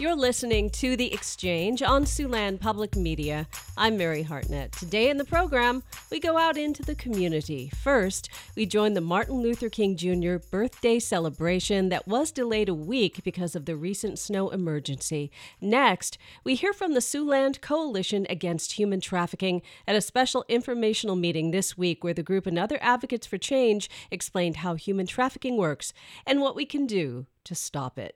You're listening to The Exchange on Siouxland Public Media. I'm Mary Hartnett. Today in the program, we go out into the community. First, we join the Martin Luther King Jr. birthday celebration that was delayed a week because of the recent snow emergency. Next, we hear from the Siouxland Coalition Against Human Trafficking at a special informational meeting this week where the group and other advocates for change explained how human trafficking works and what we can do to stop it.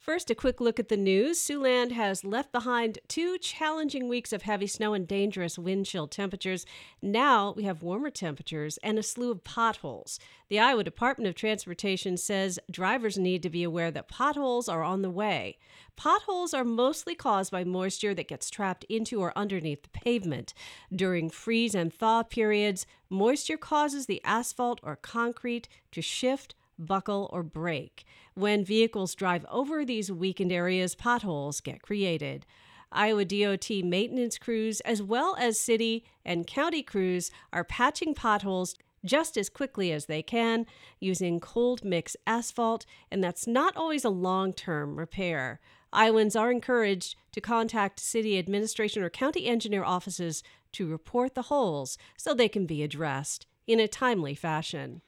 First, a quick look at the news. Siouxland has left behind two challenging weeks of heavy snow and dangerous wind chill temperatures. Now we have warmer temperatures and a slew of potholes. The Iowa Department of Transportation says drivers need to be aware that potholes are on the way. Potholes are mostly caused by moisture that gets trapped into or underneath the pavement. During freeze and thaw periods, moisture causes the asphalt or concrete to shift buckle, or break. When vehicles drive over these weakened areas, potholes get created. Iowa DOT maintenance crews, as well as city and county crews, are patching potholes just as quickly as they can using cold mix asphalt, and that's not always a long term repair. Iowans are encouraged to contact city administration or county engineer offices to report the holes so they can be addressed in a timely fashion.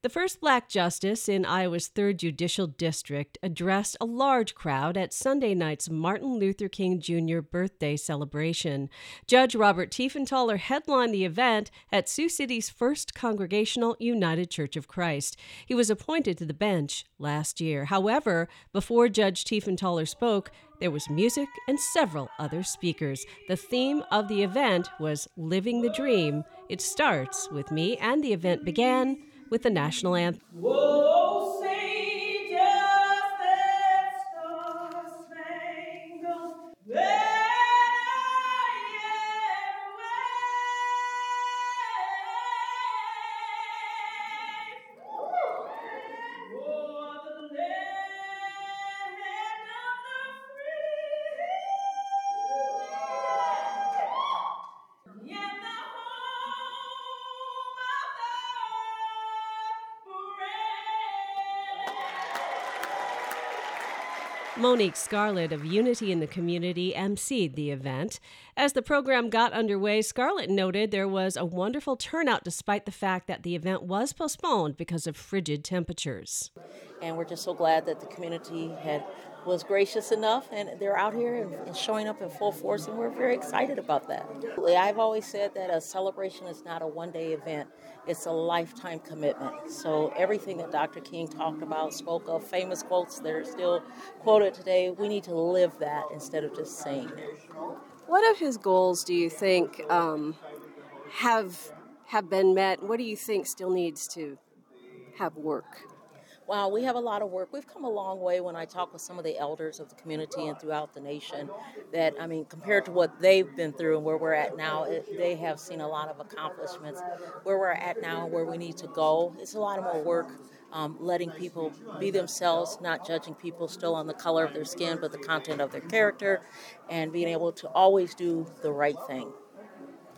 The first black justice in Iowa's 3rd Judicial District addressed a large crowd at Sunday night's Martin Luther King Jr. birthday celebration. Judge Robert Tiefenthaler headlined the event at Sioux City's First Congregational United Church of Christ. He was appointed to the bench last year. However, before Judge Tiefenthaler spoke, there was music and several other speakers. The theme of the event was Living the Dream. It starts with me, and the event began with the national anthem. Whoa, Monique Scarlett of Unity in the Community emceed the event. As the program got underway, Scarlett noted there was a wonderful turnout despite the fact that the event was postponed because of frigid temperatures. And we're just so glad that the community had was gracious enough and they're out here and, and, showing up in full force and we're very excited about that. I've always said that a celebration is not a one day event, it's a lifetime commitment. So everything that Dr. King talked about, spoke of, famous quotes that are still quoted today, we need to live that instead of just saying it. What of his goals do you think um, have have been met? What do you think still needs to have work? Wow, we have a lot of work. We've come a long way when I talk with some of the elders of the community and throughout the nation. That, I mean, compared to what they've been through and where we're at now, it, they have seen a lot of accomplishments. Where we're at now and where we need to go, it's a lot of more work. Um, letting people be themselves, not judging people still on the color of their skin, but the content of their character, and being able to always do the right thing.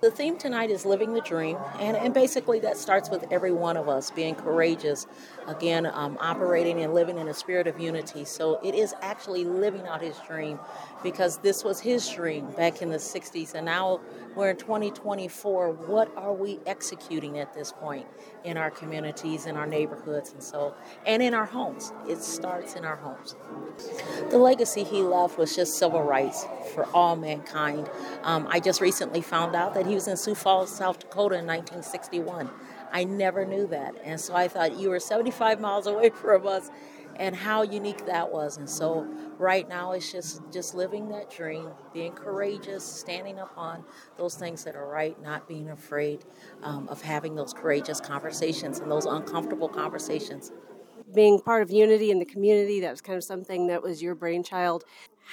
The theme tonight is living the dream, and, and basically that starts with every one of us being courageous, again, um, operating and living in a spirit of unity. So it is actually living out his dream because this was his dream back in the 60s, and now we're in 2024. What are we executing at this point in our communities, in our neighborhoods, and so, and in our homes? It starts in our homes. The legacy he left was just civil rights for all mankind. Um, I just recently found out that he was in Sioux Falls, South Dakota in 1961. I never knew that. And so I thought you were 75 miles away from us and how unique that was. And so right now it's just just living that dream, being courageous, standing up on those things that are right, not being afraid um, of having those courageous conversations and those uncomfortable conversations. Being part of unity in the community, that was kind of something that was your brainchild.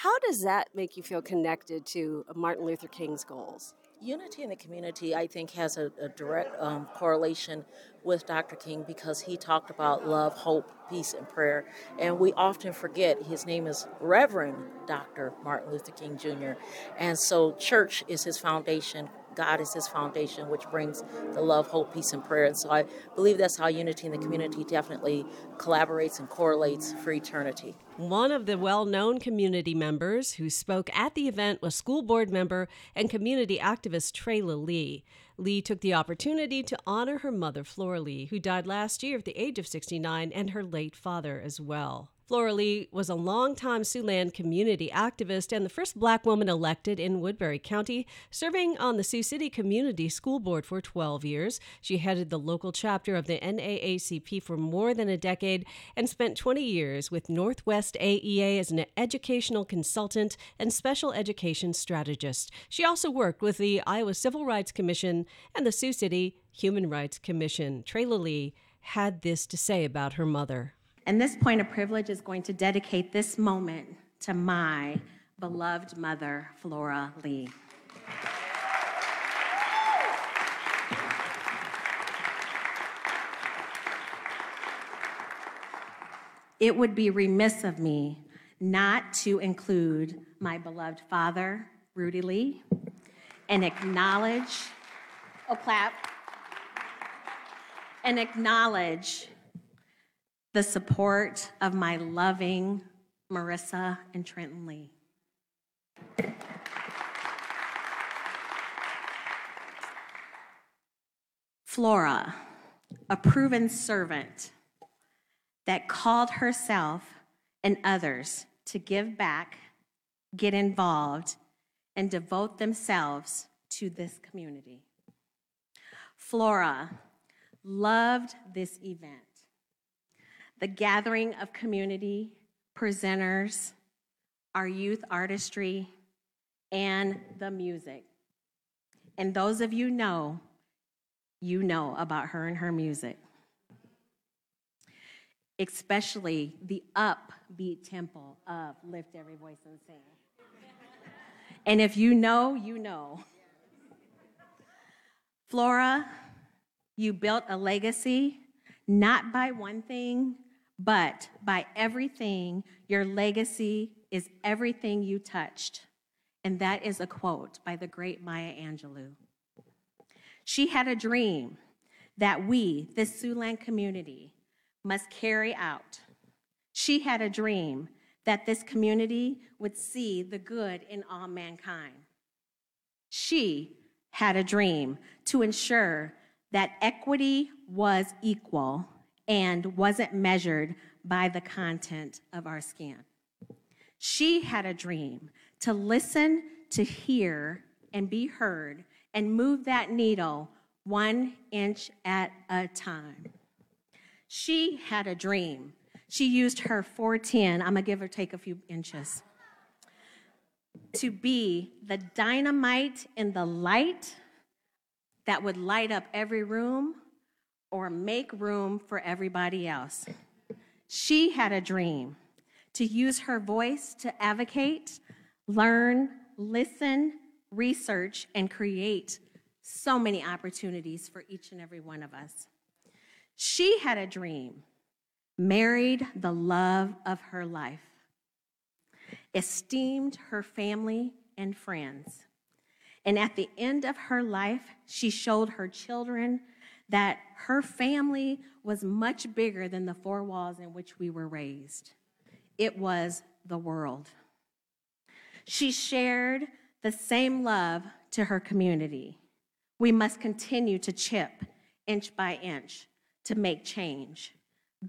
How does that make you feel connected to Martin Luther King's goals? Unity in the community, I think, has a, a direct um, correlation with Dr. King because he talked about love, hope, peace, and prayer. And we often forget his name is Reverend Dr. Martin Luther King Jr. And so, church is his foundation God is his foundation, which brings the love, hope, peace, and prayer. And so I believe that's how unity in the community definitely collaborates and correlates for eternity. One of the well known community members who spoke at the event was school board member and community activist Trayla Lee. Lee took the opportunity to honor her mother, Flora Lee, who died last year at the age of 69, and her late father as well. Flora Lee was a longtime Siouxland community activist and the first black woman elected in Woodbury County, serving on the Sioux City Community School Board for 12 years. She headed the local chapter of the NAACP for more than a decade and spent 20 years with Northwest AEA as an educational consultant and special education strategist. She also worked with the Iowa Civil Rights Commission and the Sioux City Human Rights Commission. Trayla Lee had this to say about her mother. And this point of privilege is going to dedicate this moment to my beloved mother, Flora Lee. It would be remiss of me not to include my beloved father, Rudy Lee, and acknowledge, oh, clap, and acknowledge the support of my loving Marissa and Trenton Lee. Flora, a proven servant that called herself and others to give back, get involved, and devote themselves to this community. Flora loved this event the gathering of community, presenters, our youth artistry, and the music. And those of you know, you know about her and her music. Especially the upbeat tempo of Lift Every Voice and Sing. And if you know, you know. Flora, you built a legacy not by one thing, but by everything, your legacy is everything you touched. And that is a quote by the great Maya Angelou. She had a dream that we, this Siouxland community, must carry out. She had a dream that this community would see the good in all mankind. She had a dream to ensure that equity was equal and wasn't measured by the content of our skin. She had a dream to listen, to hear, and be heard, and move that needle one inch at a time. She had a dream. She used her 410, I'm gonna give or take a few inches, to be the dynamite in the light that would light up every room or make room for everybody else. She had a dream to use her voice to advocate, learn, listen, research, and create so many opportunities for each and every one of us. She had a dream, married the love of her life, esteemed her family and friends. And at the end of her life, she showed her children that her family was much bigger than the four walls in which we were raised. It was the world. She shared the same love to her community. We must continue to chip inch by inch to make change,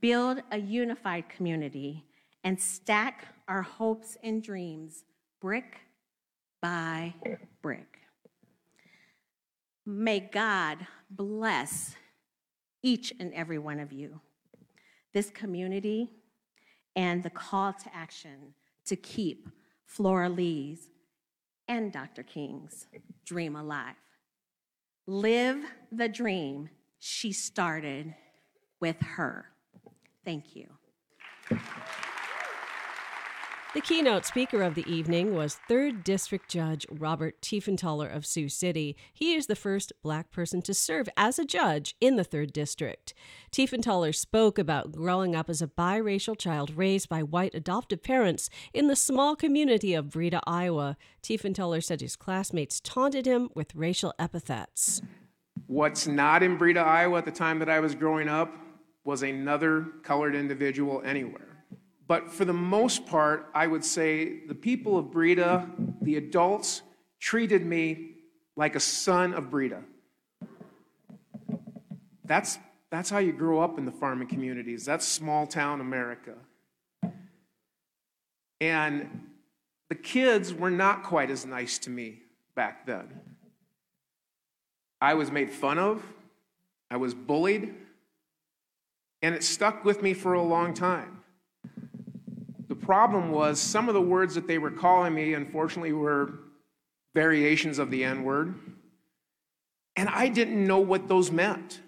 build a unified community, and stack our hopes and dreams brick by brick. May God bless each and every one of you, this community, and the call to action to keep Flora Lee's and Dr. King's dream alive. Live the dream she started with her. Thank you. The keynote speaker of the evening was 3rd District Judge Robert Tiefenthaler of Sioux City. He is the first black person to serve as a judge in the 3rd District. Tiefenthaler spoke about growing up as a biracial child raised by white adoptive parents in the small community of Breda, Iowa. Tiefenthaler said his classmates taunted him with racial epithets. What's not in Breda, Iowa at the time that I was growing up was another colored individual anywhere. But for the most part, I would say the people of Breda, the adults, treated me like a son of Breda. That's, that's how you grow up in the farming communities. That's small town America. And the kids were not quite as nice to me back then. I was made fun of, I was bullied, and it stuck with me for a long time. Problem was some of the words that they were calling me, unfortunately, were variations of the N word, and I didn't know what those meant.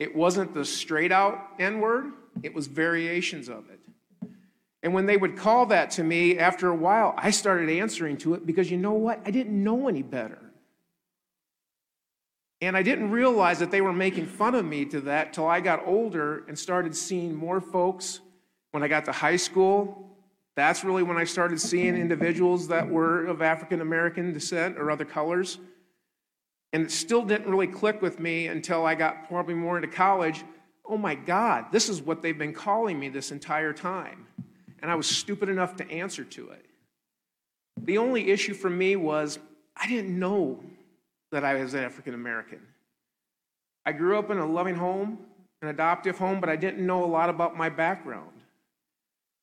It wasn't the straight out N word, it was variations of it. And when they would call that to me, after a while, I started answering to it because you know what? I didn't know any better. And I didn't realize that they were making fun of me to that till I got older and started seeing more folks. When I got to high school, that's really when I started seeing individuals that were of African American descent or other colors. And it still didn't really click with me until I got probably more into college. Oh my God, this is what they've been calling me this entire time. And I was stupid enough to answer to it. The only issue for me was I didn't know that I was African American. I grew up in a loving home, an adoptive home, but I didn't know a lot about my background.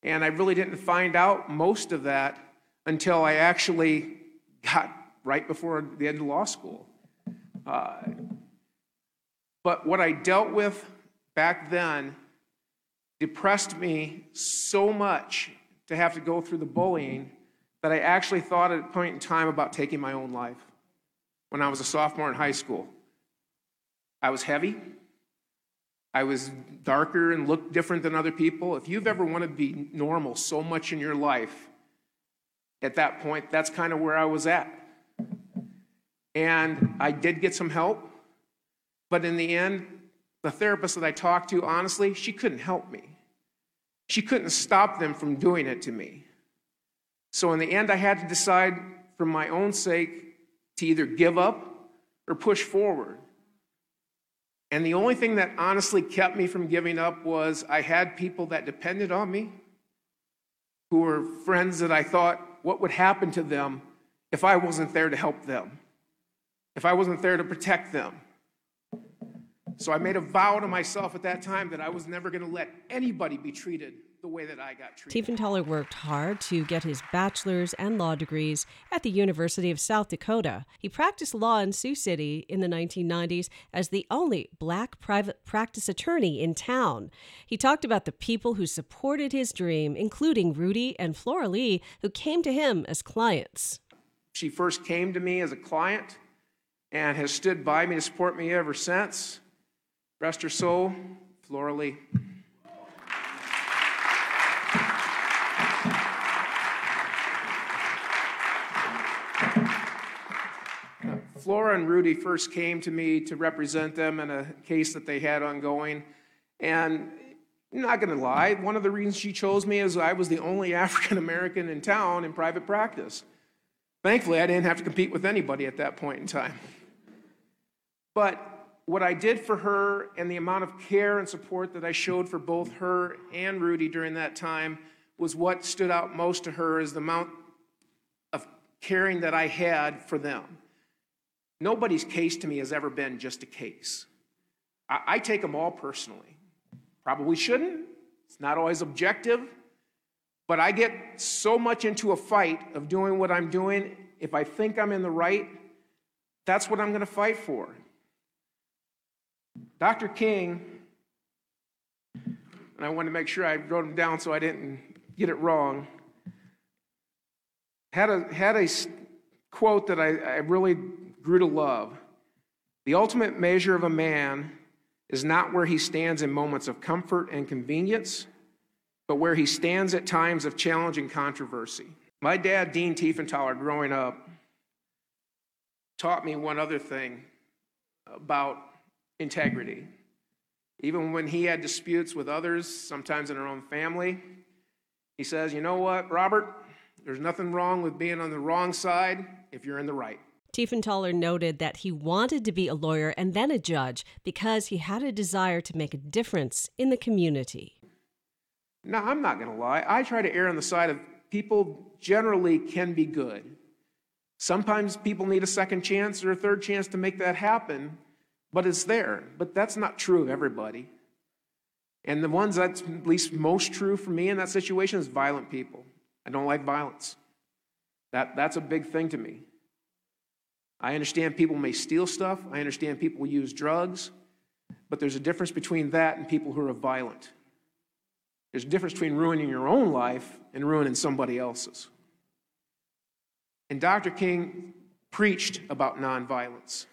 And I really didn't find out most of that until I actually got right before the end of law school. Uh, but what I dealt with back then depressed me so much to have to go through the bullying that I actually thought at a point in time about taking my own life when I was a sophomore in high school. I was heavy. I was darker and looked different than other people. If you've ever wanted to be normal so much in your life, at that point, that's kind of where I was at. And I did get some help, but in the end, the therapist that I talked to, honestly, she couldn't help me. She couldn't stop them from doing it to me. So in the end, I had to decide for my own sake to either give up or push forward. And the only thing that honestly kept me from giving up was I had people that depended on me, who were friends that I thought, what would happen to them if I wasn't there to help them, if I wasn't there to protect them? So I made a vow to myself at that time that I was never going to let anybody be treated the way that I got treated. Tiefenthaler worked hard to get his bachelor's and law degrees at the University of South Dakota. He practiced law in Sioux City in the 1990s as the only black private practice attorney in town. He talked about the people who supported his dream, including Rudy and Flora Lee, who came to him as clients. She first came to me as a client and has stood by me to support me ever since. Rest her soul, Flora Lee. Flora and Rudy first came to me to represent them in a case that they had ongoing. And I'm not going to lie, one of the reasons she chose me is I was the only African American in town in private practice. Thankfully, I didn't have to compete with anybody at that point in time. But what I did for her and the amount of care and support that I showed for both her and Rudy during that time was what stood out most to her as the amount of caring that I had for them. Nobody's case to me has ever been just a case. I, I take them all personally. Probably shouldn't, it's not always objective, but I get so much into a fight of doing what I'm doing. If I think I'm in the right, that's what I'm going to fight for. Dr. King, and I want to make sure I wrote him down so I didn't get it wrong, had a, had a quote that I, I really grew to love. The ultimate measure of a man is not where he stands in moments of comfort and convenience, but where he stands at times of challenge and controversy. My dad, Dean Tiefenthaler, growing up, taught me one other thing about integrity. Even when he had disputes with others, sometimes in our own family, he says, You know what, Robert? There's nothing wrong with being on the wrong side if you're in the right. Tiefenthaler noted that he wanted to be a lawyer and then a judge because he had a desire to make a difference in the community. Now, I'm not going to lie. I try to err on the side of people generally can be good. Sometimes people need a second chance or a third chance to make that happen, but it's there. But that's not true of everybody. And the ones that's at least most true for me in that situation is violent people. I don't like violence. That, that's a big thing to me. I understand people may steal stuff, I understand people use drugs, but there's a difference between that and people who are violent. There's a difference between ruining your own life and ruining somebody else's. And Dr. King preached about nonviolence.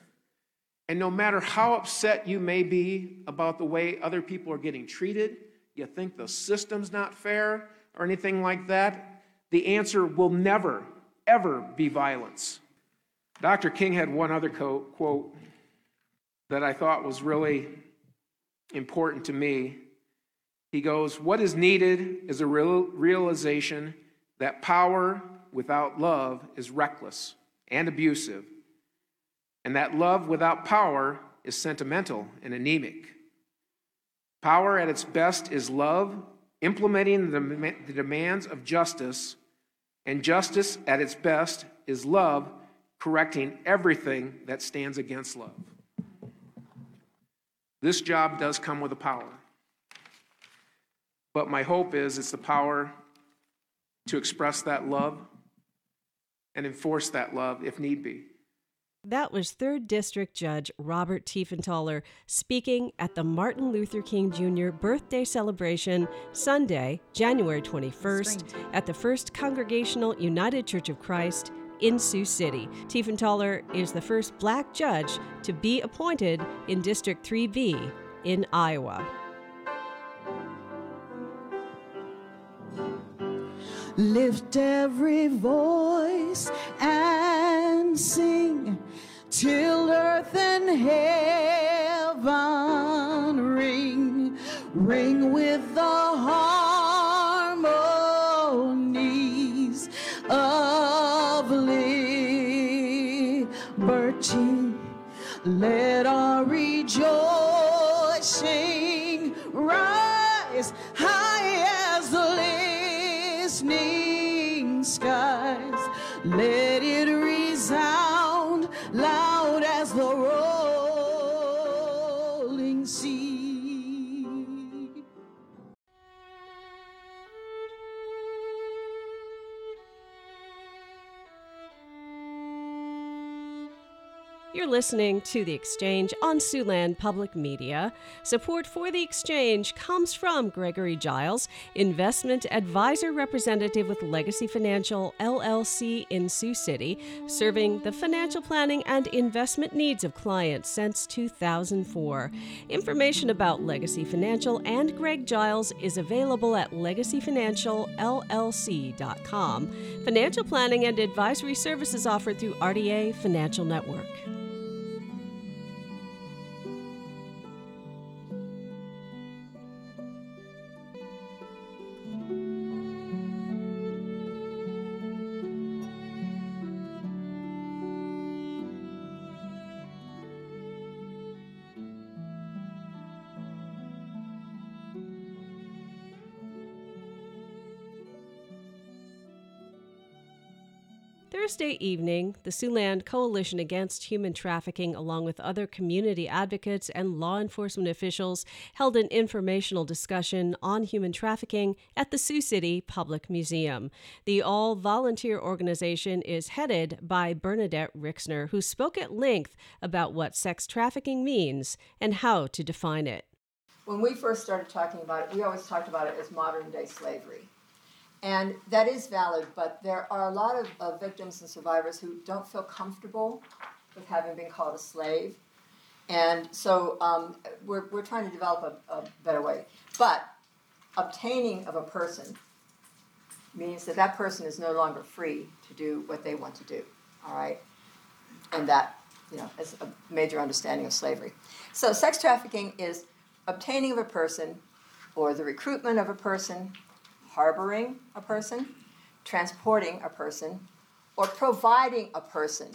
And no matter how upset you may be about the way other people are getting treated, you think the system's not fair or anything like that, the answer will never, ever be violence. Dr. King had one other quote that I thought was really important to me. He goes, What is needed is a real realization that power without love is reckless and abusive, and that love without power is sentimental and anemic. Power at its best is love, implementing the demands of justice, and justice at its best is love, correcting everything that stands against love. This job does come with a power. But my hope is it's the power to express that love and enforce that love if need be. That was 3rd District Judge Robert Tiefenthaler speaking at the Martin Luther King Jr. birthday celebration Sunday, January 21st, at the First Congregational United Church of Christ in Sioux City. Tiefenthaler is the first black judge to be appointed in District 3B in Iowa. Lift every voice and sing till earth and heaven ring, ring with the harmonies listening to The Exchange on Siouxland Public Media. Support for The Exchange comes from Gregory Giles, investment advisor representative with Legacy Financial LLC in Sioux City, serving the financial planning and investment needs of clients since 2004. Information about Legacy Financial and Greg Giles is available at legacyfinancialllc.com. Financial planning and advisory services offered through RDA Financial Network. Thursday evening, the Siouxland Coalition Against Human Trafficking, along with other community advocates and law enforcement officials, held an informational discussion on human trafficking at the Sioux City Public Museum. The all volunteer organization is headed by Bernadette Rixner, who spoke at length about what sex trafficking means and how to define it. When we first started talking about it, we always talked about it as modern day slavery. And that is valid, but there are a lot of, of victims and survivors who don't feel comfortable with having been called a slave. And so um, we're, we're trying to develop a, a better way. But obtaining of a person means that that person is no longer free to do what they want to do. All right? And that, you know, is a major understanding of slavery. So, sex trafficking is obtaining of a person or the recruitment of a person, harboring a person, transporting a person, or providing a person.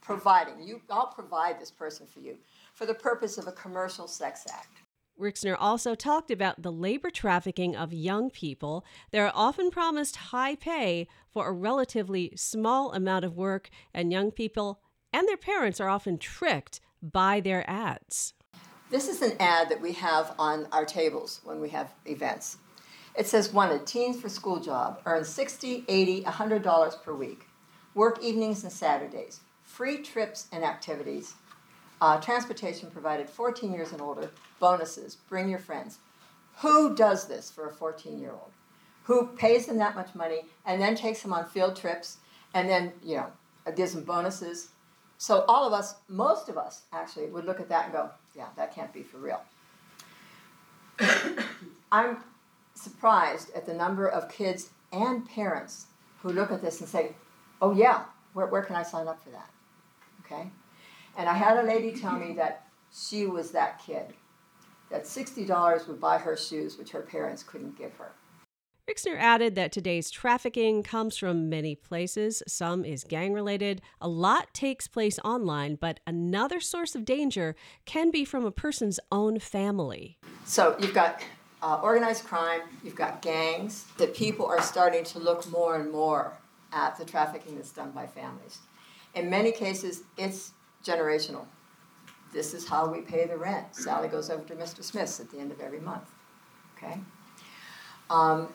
Providing. You, I'll provide this person for you for the purpose of a commercial sex act. Rixner also talked about the labor trafficking of young people. They're often promised high pay for a relatively small amount of work, and young people and their parents are often tricked by their ads. This is an ad that we have on our tables when we have events. It says wanted teens for school job, earn 60, 80, $100 per week, work evenings and Saturdays, free trips and activities, uh, transportation provided 14 years and older, bonuses, bring your friends. Who does this for a 14 year old? Who pays them that much money and then takes them on field trips and then, you know, gives them bonuses? So all of us, most of us actually, would look at that and go, yeah, that can't be for real. I'm surprised at the number of kids and parents who look at this and say, oh, yeah, where, where can I sign up for that? Okay? And I had a lady tell me that she was that kid, that $60 would buy her shoes, which her parents couldn't give her. Rixner added that today's trafficking comes from many places. Some is gang related. A lot takes place online, but another source of danger can be from a person's own family. So you've got uh, organized crime, you've got gangs, that people are starting to look more and more at the trafficking that's done by families. In many cases, it's generational. This is how we pay the rent. Sally goes over to Mr. Smith's at the end of every month. Okay? Um,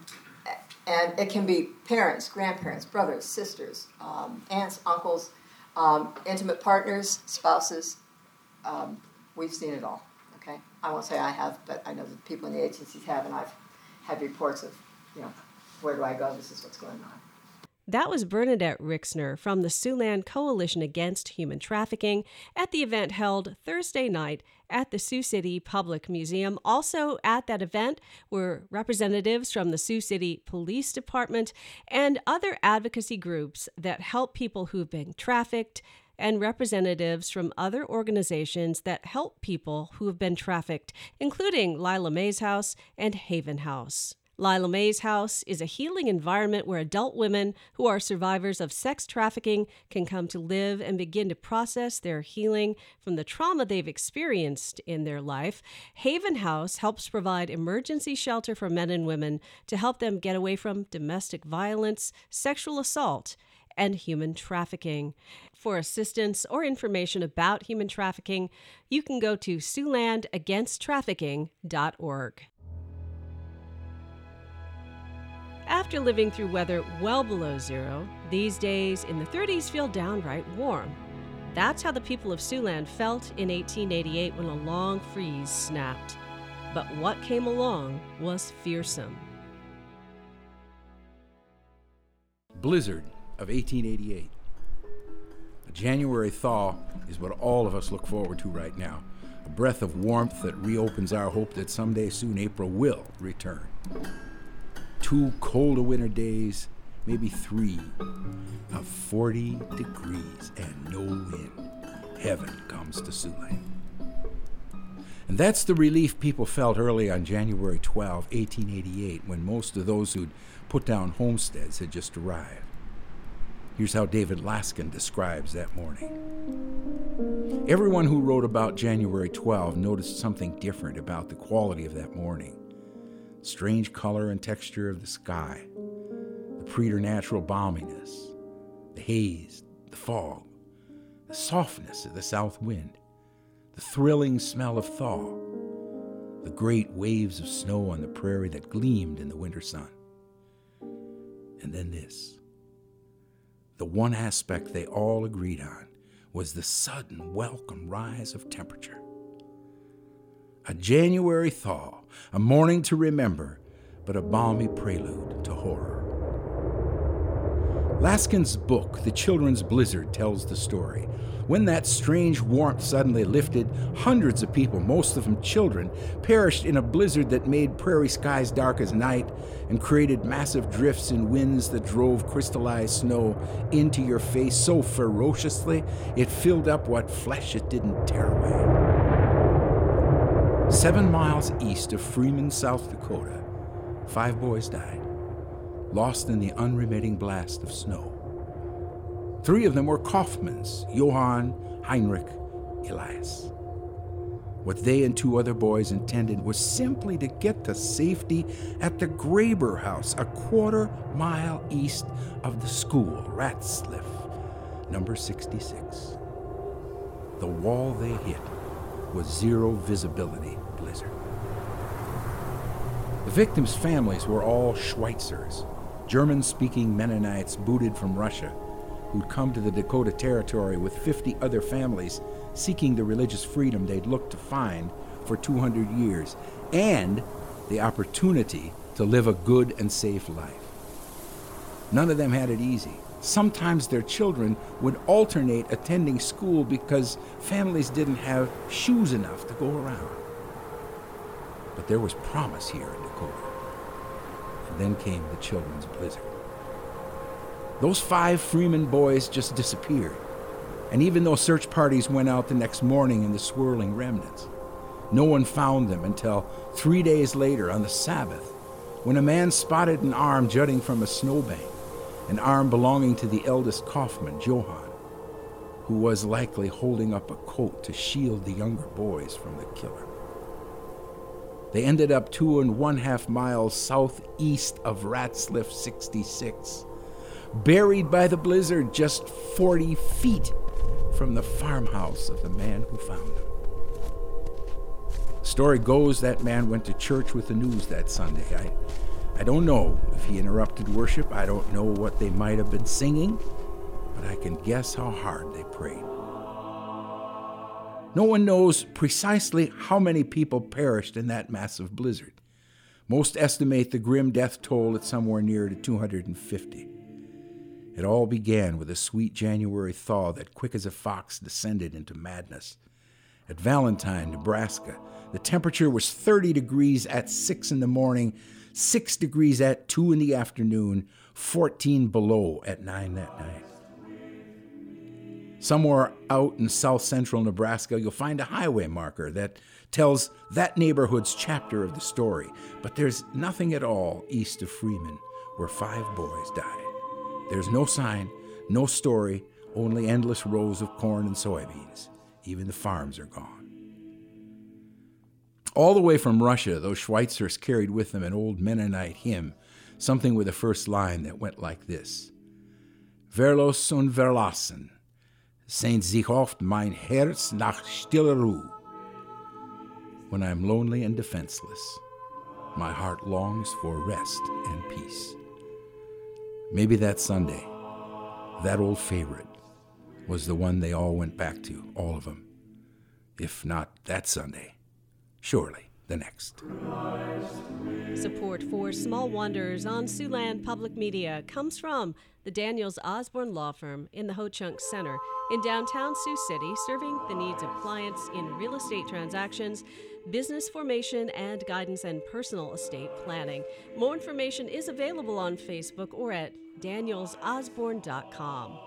and it can be parents, grandparents, brothers, sisters, um, aunts, uncles, um, intimate partners, spouses. Um, we've seen it all. I won't say I have, but I know that people in the agencies have, and I've had reports of, you know, where do I go? This is what's going on. That was Bernadette Rixner from the Siouxland Coalition Against Human Trafficking at the event held Thursday night at the Sioux City Public Museum. Also at that event were representatives from the Sioux City Police Department and other advocacy groups that help people who've been trafficked and representatives from other organizations that help people who have been trafficked, including Lila May's House and Haven House. Lila May's House is a healing environment where adult women who are survivors of sex trafficking can come to live and begin to process their healing from the trauma they've experienced in their life. Haven House helps provide emergency shelter for men and women to help them get away from domestic violence, sexual assault, and human trafficking. For assistance or information about human trafficking, you can go to SiouxlandAgainstTrafficking.org. After living through weather well below zero, these days in the 30s feel downright warm. That's how the people of Siouxland felt in 1888 when a long freeze snapped. But what came along was fearsome. Blizzard of 1888. A January thaw is what all of us look forward to right now. A breath of warmth that reopens our hope that someday soon April will return two colder winter days, maybe three, of 40 degrees and no wind. Heaven comes to Siouxland. And that's the relief people felt early on January 12, 1888, when most of those who'd put down homesteads had just arrived. Here's how David Laskin describes that morning. Everyone who wrote about January 12 noticed something different about the quality of that morning strange color and texture of the sky, the preternatural balminess, the haze, the fog, the softness of the south wind, the thrilling smell of thaw, the great waves of snow on the prairie that gleamed in the winter sun. And then this. The one aspect they all agreed on was the sudden welcome rise of temperature a January thaw, a morning to remember, but a balmy prelude to horror. Laskin's book, The Children's Blizzard, tells the story. When that strange warmth suddenly lifted, hundreds of people, most of them children, perished in a blizzard that made prairie skies dark as night and created massive drifts and winds that drove crystallized snow into your face so ferociously it filled up what flesh it didn't tear away. Seven miles east of Freeman, South Dakota, five boys died, lost in the unremitting blast of snow. Three of them were Kaufmans Johann, Heinrich, Elias. What they and two other boys intended was simply to get to safety at the Graber House, a quarter mile east of the school, Ratzliff, number 66. The wall they hit was zero visibility blizzard. The victims' families were all Schweitzers, German speaking Mennonites booted from Russia who'd come to the Dakota Territory with 50 other families seeking the religious freedom they'd looked to find for 200 years and the opportunity to live a good and safe life. None of them had it easy. Sometimes their children would alternate attending school because families didn't have shoes enough to go around. But there was promise here in Dakota. And then came the children's blizzard. Those five Freeman boys just disappeared. And even though search parties went out the next morning in the swirling remnants, no one found them until three days later on the Sabbath, when a man spotted an arm jutting from a snowbank, an arm belonging to the eldest Kaufman, Johann, who was likely holding up a coat to shield the younger boys from the killer. They ended up two and one half miles southeast of Ratzliff 66 buried by the blizzard just 40 feet from the farmhouse of the man who found them. Story goes that man went to church with the news that Sunday. I, I don't know if he interrupted worship. I don't know what they might have been singing, but I can guess how hard they prayed. No one knows precisely how many people perished in that massive blizzard. Most estimate the grim death toll at somewhere near to 250. It all began with a sweet January thaw that quick as a fox descended into madness. At Valentine, Nebraska, the temperature was 30 degrees at 6 in the morning, 6 degrees at 2 in the afternoon, 14 below at 9 that night. Somewhere out in south central Nebraska, you'll find a highway marker that tells that neighborhood's chapter of the story, but there's nothing at all east of Freeman where five boys died. There's no sign, no story, only endless rows of corn and soybeans. Even the farms are gone. All the way from Russia, those Schweitzers carried with them an old Mennonite hymn, something with a first line that went like this Verlos und verlassen, sehnt sich oft mein Herz nach stiller Ruhe. When I'm lonely and defenseless, my heart longs for rest and peace. Maybe that Sunday, that old favorite was the one they all went back to, all of them. If not that Sunday, surely the next. Support for Small Wonders on Siouxland Public Media comes from the Daniels Osborne Law Firm in the Ho Chunk Center in downtown Sioux City, serving the needs of clients in real estate transactions, business formation, and guidance and personal estate planning. More information is available on Facebook or at danielsosborne.com.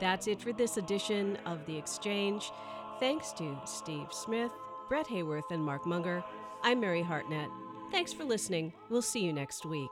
That's it for this edition of The Exchange. Thanks to Steve Smith, Bret Hayworth, and Mark Munger. I'm Mary Hartnett. Thanks for listening. We'll see you next week.